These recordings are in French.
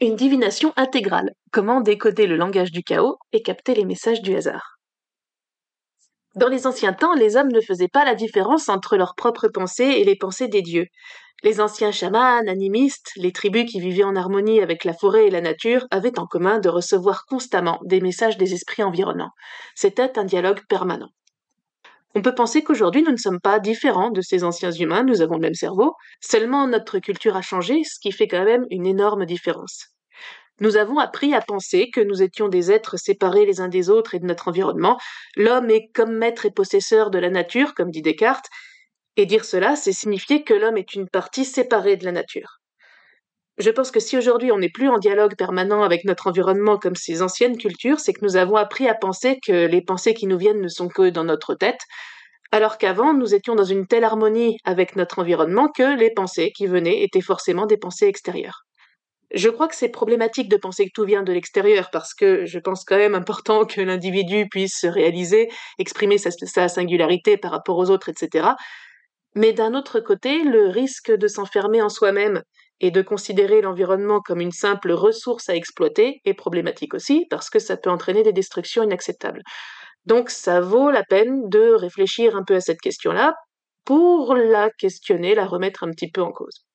Une divination intégrale. Comment décoder le langage du chaos et capter les messages du hasard. Dans les anciens temps, les hommes ne faisaient pas la différence entre leurs propres pensées et les pensées des dieux. Les anciens chamans, animistes, les tribus qui vivaient en harmonie avec la forêt et la nature avaient en commun de recevoir constamment des messages des esprits environnants. C'était un dialogue permanent. On peut penser qu'aujourd'hui nous ne sommes pas différents de ces anciens humains, nous avons le même cerveau, seulement notre culture a changé, ce qui fait quand même une énorme différence. Nous avons appris à penser que nous étions des êtres séparés les uns des autres et de notre environnement. L'homme est comme maître et possesseur de la nature, comme dit Descartes, et dire cela, c'est signifier que l'homme est une partie séparée de la nature. Je pense que si aujourd'hui on n'est plus en dialogue permanent avec notre environnement comme ces anciennes cultures, c'est que nous avons appris à penser que les pensées qui nous viennent ne sont que dans notre tête, alors qu'avant nous étions dans une telle harmonie avec notre environnement que les pensées qui venaient étaient forcément des pensées extérieures. Je crois que c'est problématique de penser que tout vient de l'extérieur parce que je pense quand même important que l'individu puisse se réaliser, exprimer sa, singularité par rapport aux autres, etc. Mais d'un autre côté, le risque de s'enfermer en soi-même et de considérer l'environnement comme une simple ressource à exploiter est problématique aussi, parce que ça peut entraîner des destructions inacceptables. Donc ça vaut la peine de réfléchir un peu à cette question-là pour la questionner, la remettre un petit peu en cause.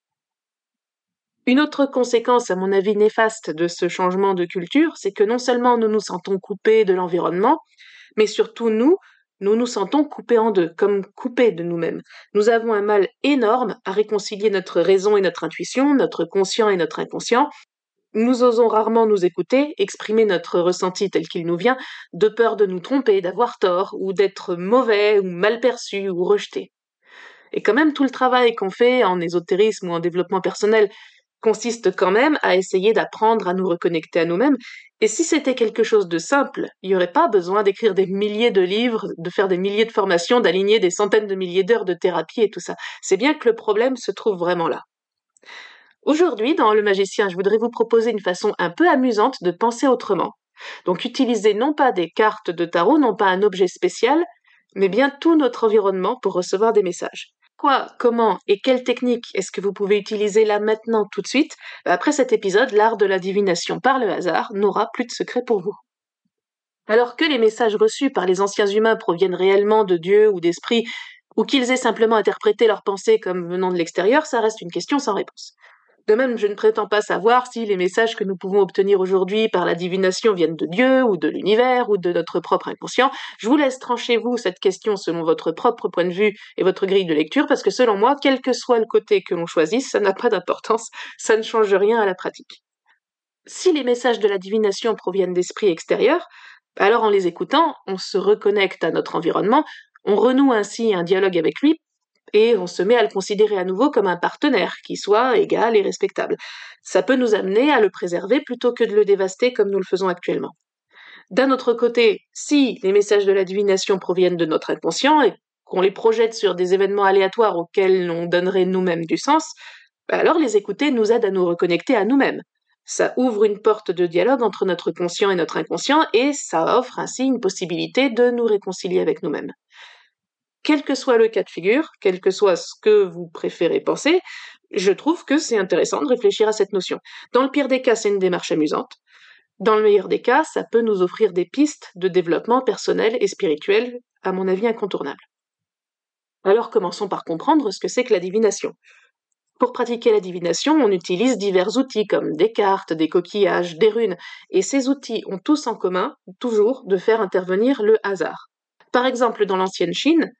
Une autre conséquence, à mon avis néfaste, de ce changement de culture, c'est que non seulement nous nous sentons coupés de l'environnement, mais surtout nous, nous nous sentons coupés en deux, comme coupés de nous-mêmes. Nous avons un mal énorme à réconcilier notre raison et notre intuition, notre conscient et notre inconscient. Nous osons rarement nous écouter, exprimer notre ressenti tel qu'il nous vient, de peur de nous tromper, d'avoir tort, ou d'être mauvais, ou mal perçu, ou rejeté. Et quand même tout le travail qu'on fait en ésotérisme ou en développement personnel consiste quand même à essayer d'apprendre à nous reconnecter à nous-mêmes. Et si c'était quelque chose de simple, il n'y aurait pas besoin d'écrire des milliers de livres, de faire des milliers de formations, d'aligner des centaines de milliers d'heures de thérapie et tout ça. C'est bien que le problème se trouve vraiment là. Aujourd'hui, dans Le Magicien, je voudrais vous proposer une façon un peu amusante de penser autrement. Donc utiliser non pas des cartes de tarot, non pas un objet spécial, mais bien tout notre environnement pour recevoir des messages. Quoi, comment et quelle technique est-ce que vous pouvez utiliser là maintenant tout de suite? Après cet épisode, l'art de la divination par le hasard n'aura plus de secret pour vous. Alors que les messages reçus par les anciens humains proviennent réellement de Dieu ou d'esprit, ou qu'ils aient simplement interprété leurs pensées comme venant de l'extérieur, ça reste une question sans réponse. De même, je ne prétends pas savoir si les messages que nous pouvons obtenir aujourd'hui par la divination viennent de Dieu, ou de l'univers, ou de notre propre inconscient. Je vous laisse trancher, vous, cette question selon votre propre point de vue et votre grille de lecture, parce que selon moi, quel que soit le côté que l'on choisisse, ça n'a pas d'importance, ça ne change rien à la pratique. Si les messages de la divination proviennent d'esprits extérieurs, Alors en les écoutant, on se reconnecte à notre environnement, on renoue ainsi un dialogue avec lui et on se met à le considérer à nouveau comme un partenaire qui soit égal et respectable. Ça peut nous amener à le préserver plutôt que de le dévaster comme nous le faisons actuellement. D'un autre côté, si les messages de la divination proviennent de notre inconscient et qu'on les projette sur des événements aléatoires auxquels on donnerait nous-mêmes du sens, bah alors les écouter nous aide à nous reconnecter à nous-mêmes. Ça ouvre une porte de dialogue entre notre conscient et notre inconscient et ça offre ainsi une possibilité de nous réconcilier avec nous-mêmes. Quel que soit le cas de figure, quel que soit ce que vous préférez penser, je trouve que c'est intéressant de réfléchir à cette notion. Dans le pire des cas, c'est une démarche amusante. Dans le meilleur des cas, ça peut nous offrir des pistes de développement personnel et spirituel, à mon avis incontournables. Alors commençons par comprendre ce que c'est que la divination. Pour pratiquer la divination, on utilise divers outils comme des cartes, des coquillages, des runes, et ces outils ont tous en commun, toujours, de faire intervenir le hasard. Par exemple, dans l'ancienne Chine,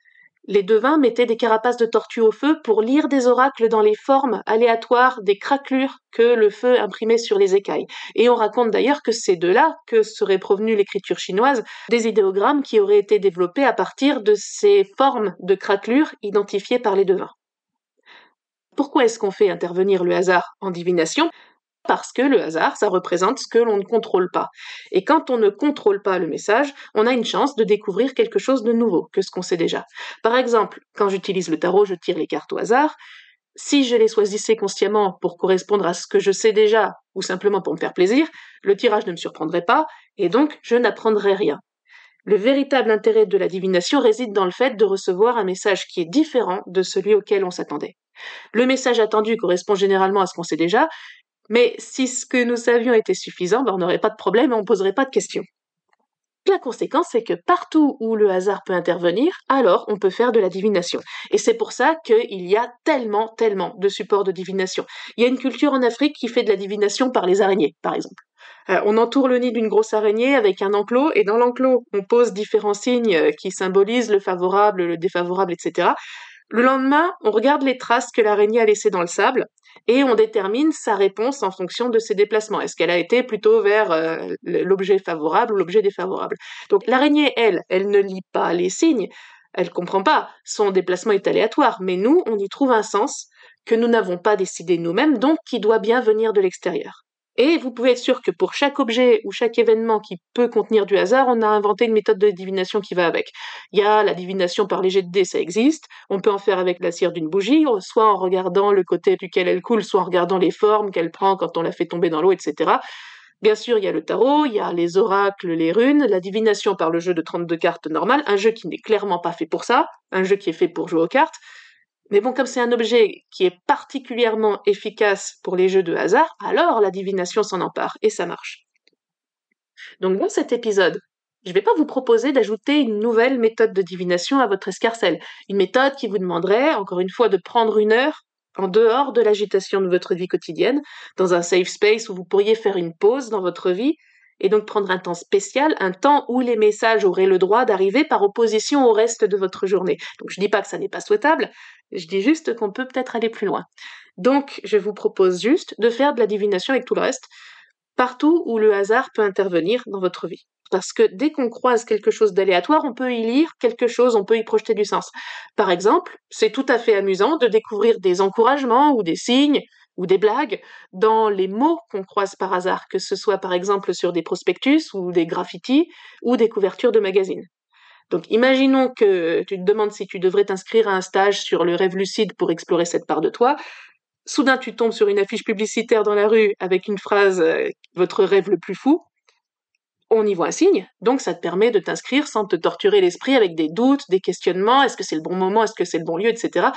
les devins mettaient des carapaces de tortues au feu pour lire des oracles dans les formes aléatoires des craquelures que le feu imprimait sur les écailles. Et on raconte d'ailleurs que c'est de là que serait provenue l'écriture chinoise, des idéogrammes qui auraient été développés à partir de ces formes de craquelures identifiées par les devins. Pourquoi est-ce qu'on fait intervenir le hasard en divination? Parce que le hasard, ça représente ce que l'on ne contrôle pas. Et quand on ne contrôle pas le message, on a une chance de découvrir quelque chose de nouveau que ce qu'on sait déjà. Par exemple, quand j'utilise le tarot, je tire les cartes au hasard. Si je les choisissais consciemment pour correspondre à ce que je sais déjà, ou simplement pour me faire plaisir, le tirage ne me surprendrait pas, et donc je n'apprendrais rien. Le véritable intérêt de la divination réside dans le fait de recevoir un message qui est différent de celui auquel on s'attendait. Le message attendu correspond généralement à ce qu'on sait déjà, mais si ce que nous savions était suffisant, ben, on n'aurait pas de problème et on ne poserait pas de questions. La conséquence, c'est que partout où le hasard peut intervenir, alors on peut faire de la divination. Et c'est pour ça qu'il y a tellement, tellement de supports de divination. Il y a une culture en Afrique qui fait de la divination par les araignées, par exemple. Euh, on entoure le nid d'une grosse araignée avec un enclos, et dans l'enclos, on pose différents signes euh, qui symbolisent le favorable, le défavorable, etc. Le lendemain, on regarde les traces que l'araignée a laissées dans le sable, et on détermine sa réponse en fonction de ses déplacements. Est-ce qu'elle a été plutôt vers euh, l'objet favorable ou l'objet défavorable? Donc l'araignée, elle, elle ne lit pas les signes, elle comprend pas, son déplacement est aléatoire, mais nous, on y trouve un sens que nous n'avons pas décidé nous-mêmes, donc qui doit bien venir de l'extérieur. Et vous pouvez être sûr que pour chaque objet ou chaque événement qui peut contenir du hasard, on a inventé une méthode de divination qui va avec. Il y a la divination par les jets de dés, ça existe. On peut en faire avec la cire d'une bougie, soit en regardant le côté duquel elle coule, soit en regardant les formes qu'elle prend quand on la fait tomber dans l'eau, etc. Bien sûr, il y a le tarot, il y a les oracles, les runes, la divination par le jeu de 32 cartes normal, un jeu qui n'est clairement pas fait pour ça, un jeu qui est fait pour jouer aux cartes. Mais bon, comme c'est un objet qui est particulièrement efficace pour les jeux de hasard, alors la divination s'en empare, et ça marche. Donc dans cet épisode, je ne vais pas vous proposer d'ajouter une nouvelle méthode de divination à votre escarcelle. Une méthode qui vous demanderait, encore une fois, de prendre une heure en dehors de l'agitation de votre vie quotidienne, dans un safe space où vous pourriez faire une pause dans votre vie et donc prendre un temps spécial, un temps où les messages auraient le droit d'arriver par opposition au reste de votre journée. Donc je dis pas que ça n'est pas souhaitable, je dis juste qu'on peut peut-être aller plus loin. Donc je vous propose juste de faire de la divination avec tout le reste, partout où le hasard peut intervenir dans votre vie. Parce que dès qu'on croise quelque chose d'aléatoire, on peut y lire quelque chose, on peut y projeter du sens. Par exemple, c'est tout à fait amusant de découvrir des encouragements ou des signes ou des blagues dans les mots qu'on croise par hasard, que ce soit par exemple sur des prospectus ou des graffitis ou des couvertures de magazines. Donc imaginons que tu te demandes si tu devrais t'inscrire à un stage sur le rêve lucide pour explorer cette part de toi. Soudain tu tombes sur une affiche publicitaire dans la rue avec une phrase euh, Votre rêve le plus fou. On y voit un signe, donc ça te permet de t'inscrire sans te torturer l'esprit avec des doutes, des questionnements, est-ce que c'est le bon moment, est-ce que c'est le bon lieu, etc.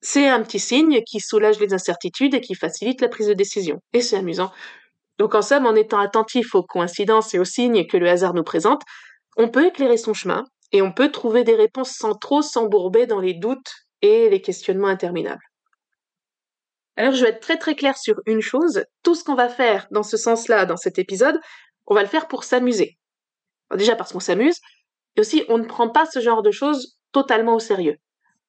C'est un petit signe qui soulage les incertitudes et qui facilite la prise de décision. Et c'est amusant. Donc en somme, en étant attentif aux coïncidences et aux signes que le hasard nous présente, on peut éclairer son chemin et on peut trouver des réponses sans trop s'embourber dans les doutes et les questionnements interminables. Alors je vais être très très claire sur une chose, tout ce qu'on va faire dans ce sens-là dans cet épisode, on va le faire pour s'amuser. Déjà parce qu'on s'amuse, et aussi on ne prend pas ce genre de choses totalement au sérieux.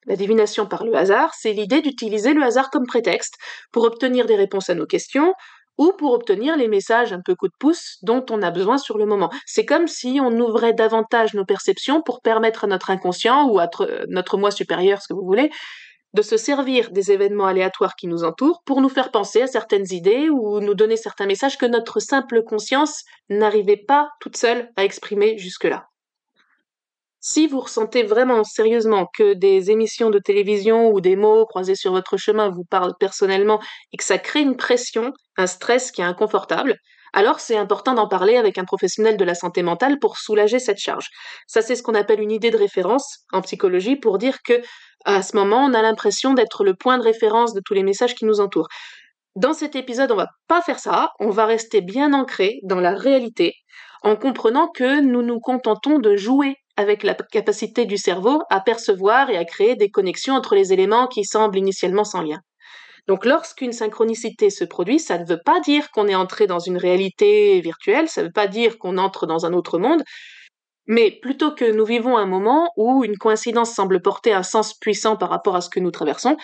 La divination par le hasard, c'est l'idée d'utiliser le hasard comme prétexte pour obtenir des réponses à nos questions, ou pour obtenir les messages un peu coup de pouce dont on a besoin sur le moment. C'est comme si on ouvrait davantage nos perceptions pour permettre à notre inconscient ou à notre moi supérieur, ce que vous voulez, de se servir des événements aléatoires qui nous entourent pour nous faire penser à certaines idées ou nous donner certains messages que notre simple conscience n'arrivait pas toute seule à exprimer jusque-là. Si vous ressentez vraiment sérieusement que des émissions de télévision ou des mots croisés sur votre chemin vous parlent personnellement et que ça crée une pression, un stress qui est inconfortable, alors c'est important d'en parler avec un professionnel de la santé mentale pour soulager cette charge. Ça c'est ce qu'on appelle une idée de référence en psychologie pour dire que à ce moment on a l'impression d'être le point de référence de tous les messages qui nous entourent. Dans cet épisode, on va pas faire ça, on va rester bien ancré dans la réalité en comprenant que nous nous contentons de jouer avec la capacité du cerveau à percevoir et à créer des connexions entre les éléments qui semblent initialement sans lien. Donc lorsqu'une synchronicité se produit, ça ne veut pas dire qu'on est entré dans une réalité virtuelle, ça ne veut pas dire qu'on entre dans un autre monde, mais plutôt que nous vivons un moment où une coïncidence semble porter un sens puissant par rapport à ce que nous traversons,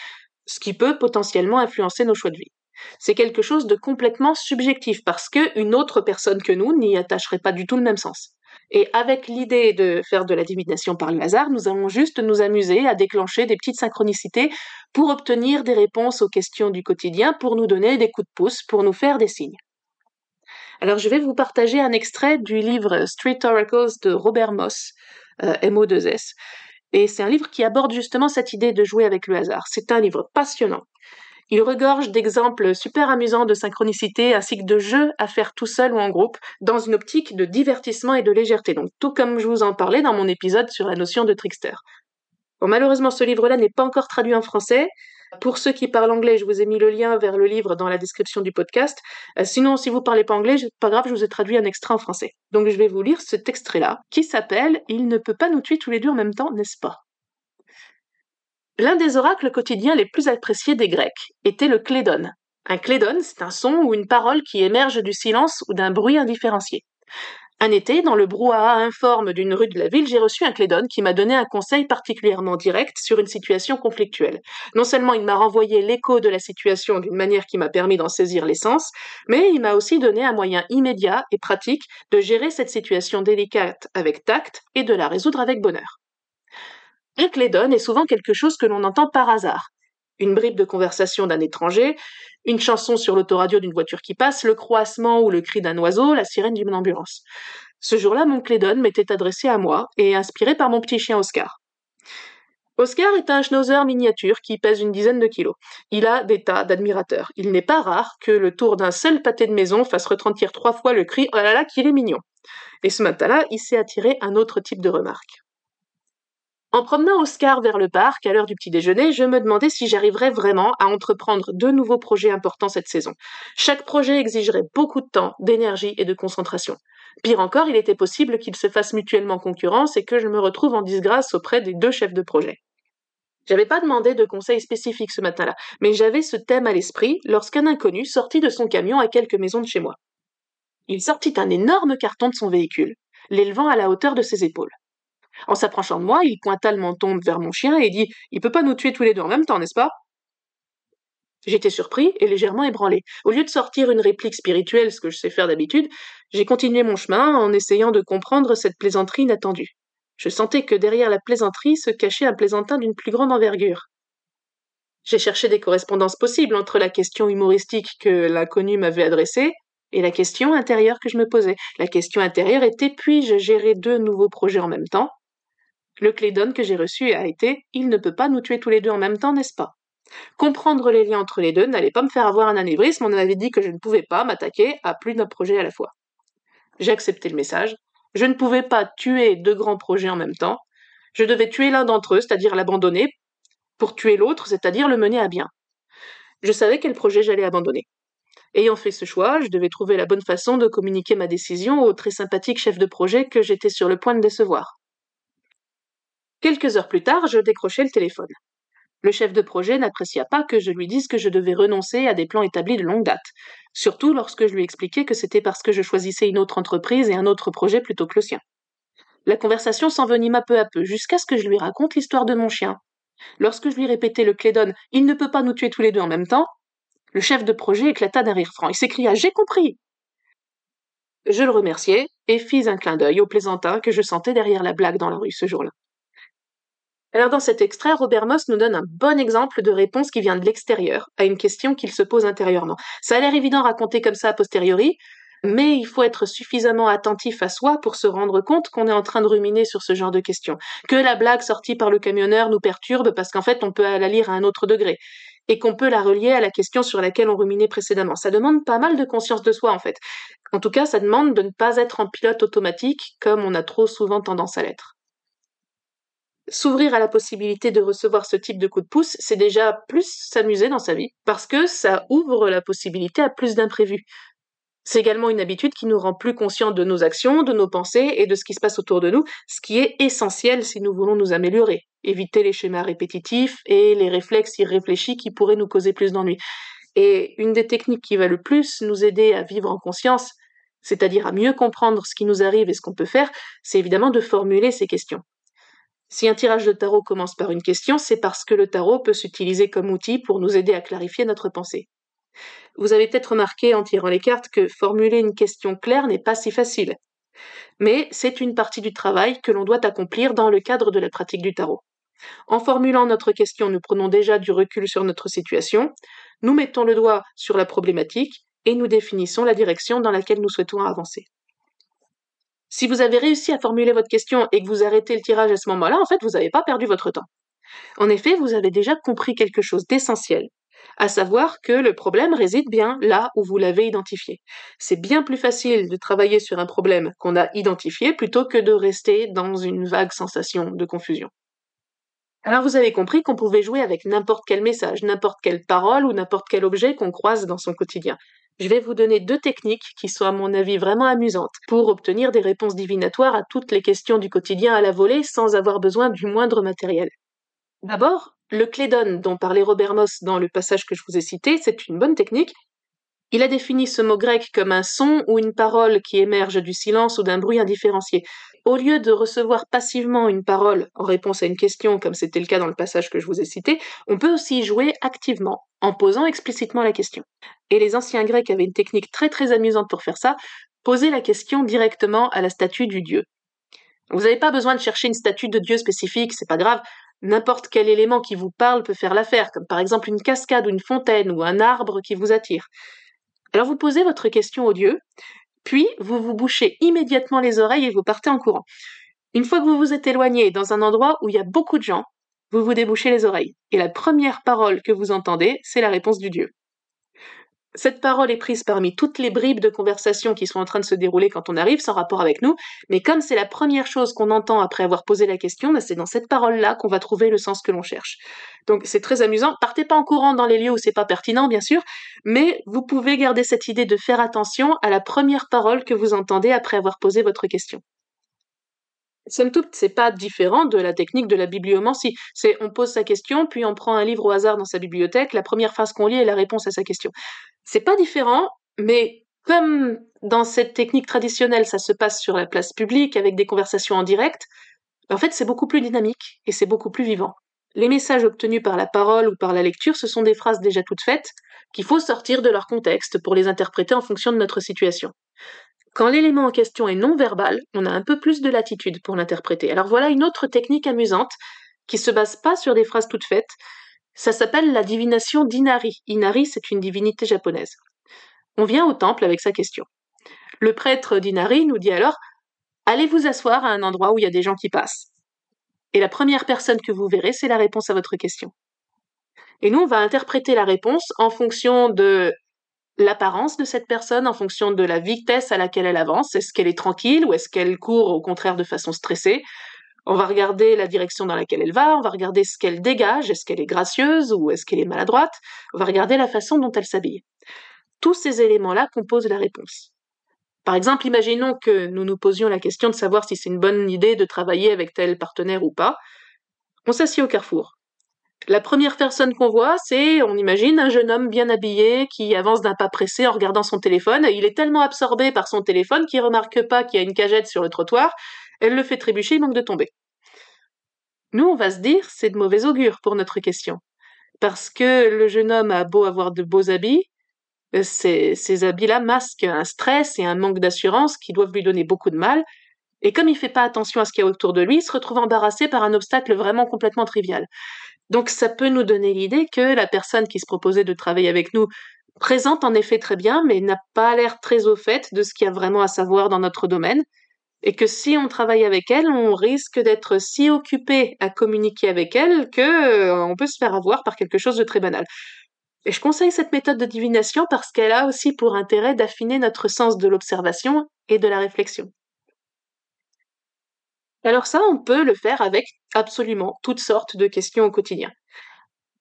ce qui peut potentiellement influencer nos choix de vie. C'est quelque chose de complètement subjectif parce que une autre personne que nous n'y attacherait pas du tout le même sens. Et avec l'idée de faire de la divination par le hasard, nous allons juste nous amuser à déclencher des petites synchronicités pour obtenir des réponses aux questions du quotidien, pour nous donner des coups de pouce, pour nous faire des signes. Alors je vais vous partager un extrait du livre Street Oracles de Robert Moss, euh, MO2S. Et c'est un livre qui aborde justement cette idée de jouer avec le hasard. C'est un livre passionnant. Il regorge d'exemples super amusants de synchronicité ainsi que de jeux à faire tout seul ou en groupe dans une optique de divertissement et de légèreté. Donc tout comme je vous en parlais dans mon épisode sur la notion de trickster. Bon, malheureusement, ce livre-là n'est pas encore traduit en français. Pour ceux qui parlent anglais, je vous ai mis le lien vers le livre dans la description du podcast. Euh, sinon, si vous parlez pas anglais, pas grave, je vous ai traduit un extrait en français. Donc je vais vous lire cet extrait-là, qui s'appelle Il ne peut pas nous tuer tous les deux en même temps, n'est-ce pas? L'un des oracles quotidiens les plus appréciés des Grecs était le clédone. Un clédone, c'est un son ou une parole qui émerge du silence ou d'un bruit indifférencié. Un été, dans le brouhaha informe d'une rue de la ville, j'ai reçu un clédone qui m'a donné un conseil particulièrement direct sur une situation conflictuelle. Non seulement il m'a renvoyé l'écho de la situation d'une manière qui m'a permis d'en saisir l'essence, mais il m'a aussi donné un moyen immédiat et pratique de gérer cette situation délicate avec tact et de la résoudre avec bonheur. Un clédone est souvent quelque chose que l'on entend par hasard. Une bribe de conversation d'un étranger, une chanson sur l'autoradio d'une voiture qui passe, le croassement ou le cri d'un oiseau, la sirène d'une ambulance. Ce jour-là, mon clédone m'était adressé à moi et inspiré par mon petit chien Oscar. Oscar est un schnauzer miniature qui pèse une dizaine de kilos. Il a des tas d'admirateurs. Il n'est pas rare que le tour d'un seul pâté de maison fasse retentir trois fois le cri Oh là là qu'il est mignon. Et ce matin-là, il s'est attiré un autre type de remarque. En promenant Oscar vers le parc à l'heure du petit déjeuner, je me demandais si j'arriverais vraiment à entreprendre deux nouveaux projets importants cette saison. Chaque projet exigerait beaucoup de temps, d'énergie et de concentration. Pire encore, il était possible qu'ils se fassent mutuellement concurrence et que je me retrouve en disgrâce auprès des deux chefs de projet. J'avais pas demandé de conseils spécifiques ce matin-là, mais j'avais ce thème à l'esprit lorsqu'un inconnu sortit de son camion à quelques maisons de chez moi. Il sortit un énorme carton de son véhicule, l'élevant à la hauteur de ses épaules. En s'approchant de moi, il pointa le menton vers mon chien et dit Il peut pas nous tuer tous les deux en même temps, n'est-ce pas? J'étais surpris et légèrement ébranlé. Au lieu de sortir une réplique spirituelle, ce que je sais faire d'habitude, j'ai continué mon chemin en essayant de comprendre cette plaisanterie inattendue. Je sentais que derrière la plaisanterie se cachait un plaisantin d'une plus grande envergure. J'ai cherché des correspondances possibles entre la question humoristique que l'inconnu m'avait adressée et la question intérieure que je me posais. La question intérieure était puis-je gérer deux nouveaux projets en même temps? Le clédone que j'ai reçu a été Il ne peut pas nous tuer tous les deux en même temps, n'est-ce pas? Comprendre les liens entre les deux n'allait pas me faire avoir un anévrisme, on avait dit que je ne pouvais pas m'attaquer à plus d'un projet à la fois. J'ai accepté le message. Je ne pouvais pas tuer deux grands projets en même temps. Je devais tuer l'un d'entre eux, c'est-à-dire l'abandonner, pour tuer l'autre, c'est-à-dire le mener à bien. Je savais quel projet j'allais abandonner. Ayant fait ce choix, je devais trouver la bonne façon de communiquer ma décision au très sympathique chef de projet que j'étais sur le point de décevoir. Quelques heures plus tard, je décrochai le téléphone. Le chef de projet n'apprécia pas que je lui dise que je devais renoncer à des plans établis de longue date, surtout lorsque je lui expliquais que c'était parce que je choisissais une autre entreprise et un autre projet plutôt que le sien. La conversation s'envenima peu à peu, jusqu'à ce que je lui raconte l'histoire de mon chien. Lorsque je lui répétais le clédone Il ne peut pas nous tuer tous les deux en même temps, Le chef de projet éclata d'un rire franc. Il s'écria J'ai compris Je le remerciai et fis un clin d'œil au plaisantin que je sentais derrière la blague dans la rue ce jour-là. Alors dans cet extrait, Robert Moss nous donne un bon exemple de réponse qui vient de l'extérieur à une question qu'il se pose intérieurement. Ça a l'air évident raconté comme ça a posteriori, mais il faut être suffisamment attentif à soi pour se rendre compte qu'on est en train de ruminer sur ce genre de questions. Que la blague sortie par le camionneur nous perturbe parce qu'en fait on peut la lire à un autre degré et qu'on peut la relier à la question sur laquelle on ruminait précédemment. Ça demande pas mal de conscience de soi en fait. En tout cas, ça demande de ne pas être en pilote automatique comme on a trop souvent tendance à l'être. S'ouvrir à la possibilité de recevoir ce type de coup de pouce, c'est déjà plus s'amuser dans sa vie, parce que ça ouvre la possibilité à plus d'imprévus. C'est également une habitude qui nous rend plus conscients de nos actions, de nos pensées et de ce qui se passe autour de nous, ce qui est essentiel si nous voulons nous améliorer, éviter les schémas répétitifs et les réflexes irréfléchis qui pourraient nous causer plus d'ennuis. Et une des techniques qui va le plus nous aider à vivre en conscience, c'est-à-dire à mieux comprendre ce qui nous arrive et ce qu'on peut faire, c'est évidemment de formuler ces questions. Si un tirage de tarot commence par une question, c'est parce que le tarot peut s'utiliser comme outil pour nous aider à clarifier notre pensée. Vous avez peut-être remarqué en tirant les cartes que formuler une question claire n'est pas si facile. Mais c'est une partie du travail que l'on doit accomplir dans le cadre de la pratique du tarot. En formulant notre question, nous prenons déjà du recul sur notre situation, nous mettons le doigt sur la problématique et nous définissons la direction dans laquelle nous souhaitons avancer. Si vous avez réussi à formuler votre question et que vous arrêtez le tirage à ce moment-là, en fait, vous n'avez pas perdu votre temps. En effet, vous avez déjà compris quelque chose d'essentiel, à savoir que le problème réside bien là où vous l'avez identifié. C'est bien plus facile de travailler sur un problème qu'on a identifié plutôt que de rester dans une vague sensation de confusion. Alors vous avez compris qu'on pouvait jouer avec n'importe quel message, n'importe quelle parole ou n'importe quel objet qu'on croise dans son quotidien. Je vais vous donner deux techniques qui sont à mon avis vraiment amusantes pour obtenir des réponses divinatoires à toutes les questions du quotidien à la volée sans avoir besoin du moindre matériel. D'abord, le clédone dont parlait Robert Moss dans le passage que je vous ai cité, c'est une bonne technique. Il a défini ce mot grec comme un son ou une parole qui émerge du silence ou d'un bruit indifférencié. Au lieu de recevoir passivement une parole en réponse à une question, comme c'était le cas dans le passage que je vous ai cité, on peut aussi jouer activement, en posant explicitement la question. Et les anciens Grecs avaient une technique très très amusante pour faire ça, poser la question directement à la statue du dieu. Vous n'avez pas besoin de chercher une statue de dieu spécifique, c'est pas grave, N'importe quel élément qui vous parle peut faire l'affaire, comme par exemple une cascade ou une fontaine ou un arbre qui vous attire. Alors vous posez votre question au dieu, puis vous vous bouchez immédiatement les oreilles et vous partez en courant. Une fois que vous vous êtes éloigné dans un endroit où il y a beaucoup de gens, vous vous débouchez les oreilles. Et la première parole que vous entendez, c'est la réponse du dieu. Cette parole est prise parmi toutes les bribes de conversation qui sont en train de se dérouler quand on arrive, sans rapport avec nous, mais comme c'est la première chose qu'on entend après avoir posé la question, bah, c'est dans cette parole-là qu'on va trouver le sens que l'on cherche. Donc c'est très amusant. Partez pas en courant dans les lieux où c'est pas pertinent, bien sûr, mais vous pouvez garder cette idée de faire attention à la première parole que vous entendez après avoir posé votre question. Somme toute, c'est pas différent de la technique de la bibliomancie. C'est on pose sa question, puis on prend un livre au hasard dans sa bibliothèque, la première phrase qu'on lit est la réponse à sa question. C'est pas différent, mais comme dans cette technique traditionnelle, ça se passe sur la place publique avec des conversations en direct, en fait, c'est beaucoup plus dynamique et c'est beaucoup plus vivant. Les messages obtenus par la parole ou par la lecture, ce sont des phrases déjà toutes faites qu'il faut sortir de leur contexte pour les interpréter en fonction de notre situation. Quand l'élément en question est non verbal, on a un peu plus de latitude pour l'interpréter. Alors voilà une autre technique amusante qui se base pas sur des phrases toutes faites. Ça s'appelle la divination d'Inari. Inari, c'est une divinité japonaise. On vient au temple avec sa question. Le prêtre d'Inari nous dit alors Allez vous asseoir à un endroit où il y a des gens qui passent. Et la première personne que vous verrez, c'est la réponse à votre question. Et nous, on va interpréter la réponse en fonction de l'apparence de cette personne en fonction de la vitesse à laquelle elle avance. Est-ce qu'elle est tranquille ou est-ce qu'elle court au contraire de façon stressée? On va regarder la direction dans laquelle elle va, on va regarder ce qu'elle dégage, est-ce qu'elle est gracieuse ou est-ce qu'elle est maladroite, on va regarder la façon dont elle s'habille. Tous ces éléments-là composent la réponse. Par exemple, imaginons que nous nous posions la question de savoir si c'est une bonne idée de travailler avec tel partenaire ou pas. On s'assied au carrefour. La première personne qu'on voit, c'est, on imagine, un jeune homme bien habillé qui avance d'un pas pressé en regardant son téléphone. Il est tellement absorbé par son téléphone qu'il remarque pas qu'il y a une cagette sur le trottoir. Elle le fait trébucher, il manque de tomber. Nous, on va se dire, c'est de mauvais augure pour notre question. parce que le jeune homme a beau avoir de beaux habits, euh, ces, ces habits-là masquent un stress et un manque d'assurance qui doivent lui donner beaucoup de mal, et comme il fait pas attention à ce qu'il y a autour de lui, il se retrouve embarrassé par un obstacle vraiment complètement trivial. Donc ça peut nous donner l'idée que la personne qui se proposait de travailler avec nous présente en effet très bien, mais n'a pas l'air très au fait de ce qu'il y a vraiment à savoir dans notre domaine, et que si on travaille avec elle, on risque d'être si occupé à communiquer avec elle que euh, on peut se faire avoir par quelque chose de très banal. Et je conseille cette méthode de divination parce qu'elle a aussi pour intérêt d'affiner notre sens de l'observation et de la réflexion. Alors ça, on peut le faire avec absolument toutes sortes de questions au quotidien.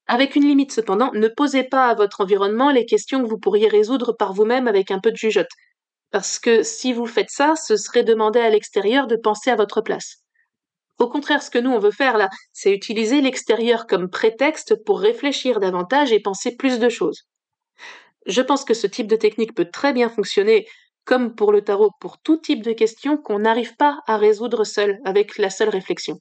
Avec une limite cependant, ne posez pas à votre environnement les questions que vous pourriez résoudre par vous-même avec un peu de jugeote. Parce que si vous faites ça, ce serait demander à l'extérieur de penser à votre place. Au contraire, ce que nous on veut faire là, c'est utiliser l'extérieur comme prétexte pour réfléchir davantage et penser plus de choses. Je pense que ce type de technique peut très bien fonctionner, comme pour le tarot, pour tout type de questions qu'on n'arrive pas à résoudre seul, avec la seule réflexion.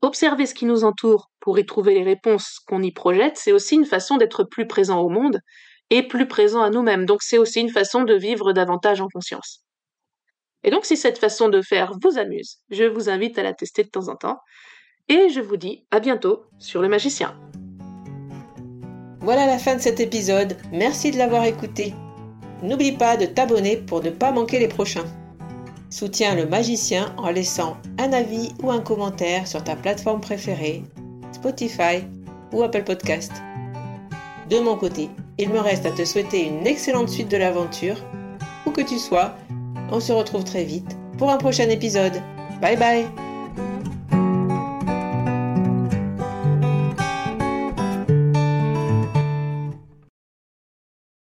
Observer ce qui nous entoure pour y trouver les réponses qu'on y projette, c'est aussi une façon d'être plus présent au monde et plus présent à nous-mêmes. Donc c'est aussi une façon de vivre davantage en conscience. Et donc si cette façon de faire vous amuse, je vous invite à la tester de temps en temps. Et je vous dis à bientôt sur le magicien. Voilà la fin de cet épisode. Merci de l'avoir écouté. N'oublie pas de t'abonner pour ne pas manquer les prochains. Soutiens le magicien en laissant un avis ou un commentaire sur ta plateforme préférée, Spotify ou Apple Podcast. De mon côté, il me reste à te souhaiter une excellente suite de l'aventure, où que tu sois. On se retrouve très vite pour un prochain épisode. Bye bye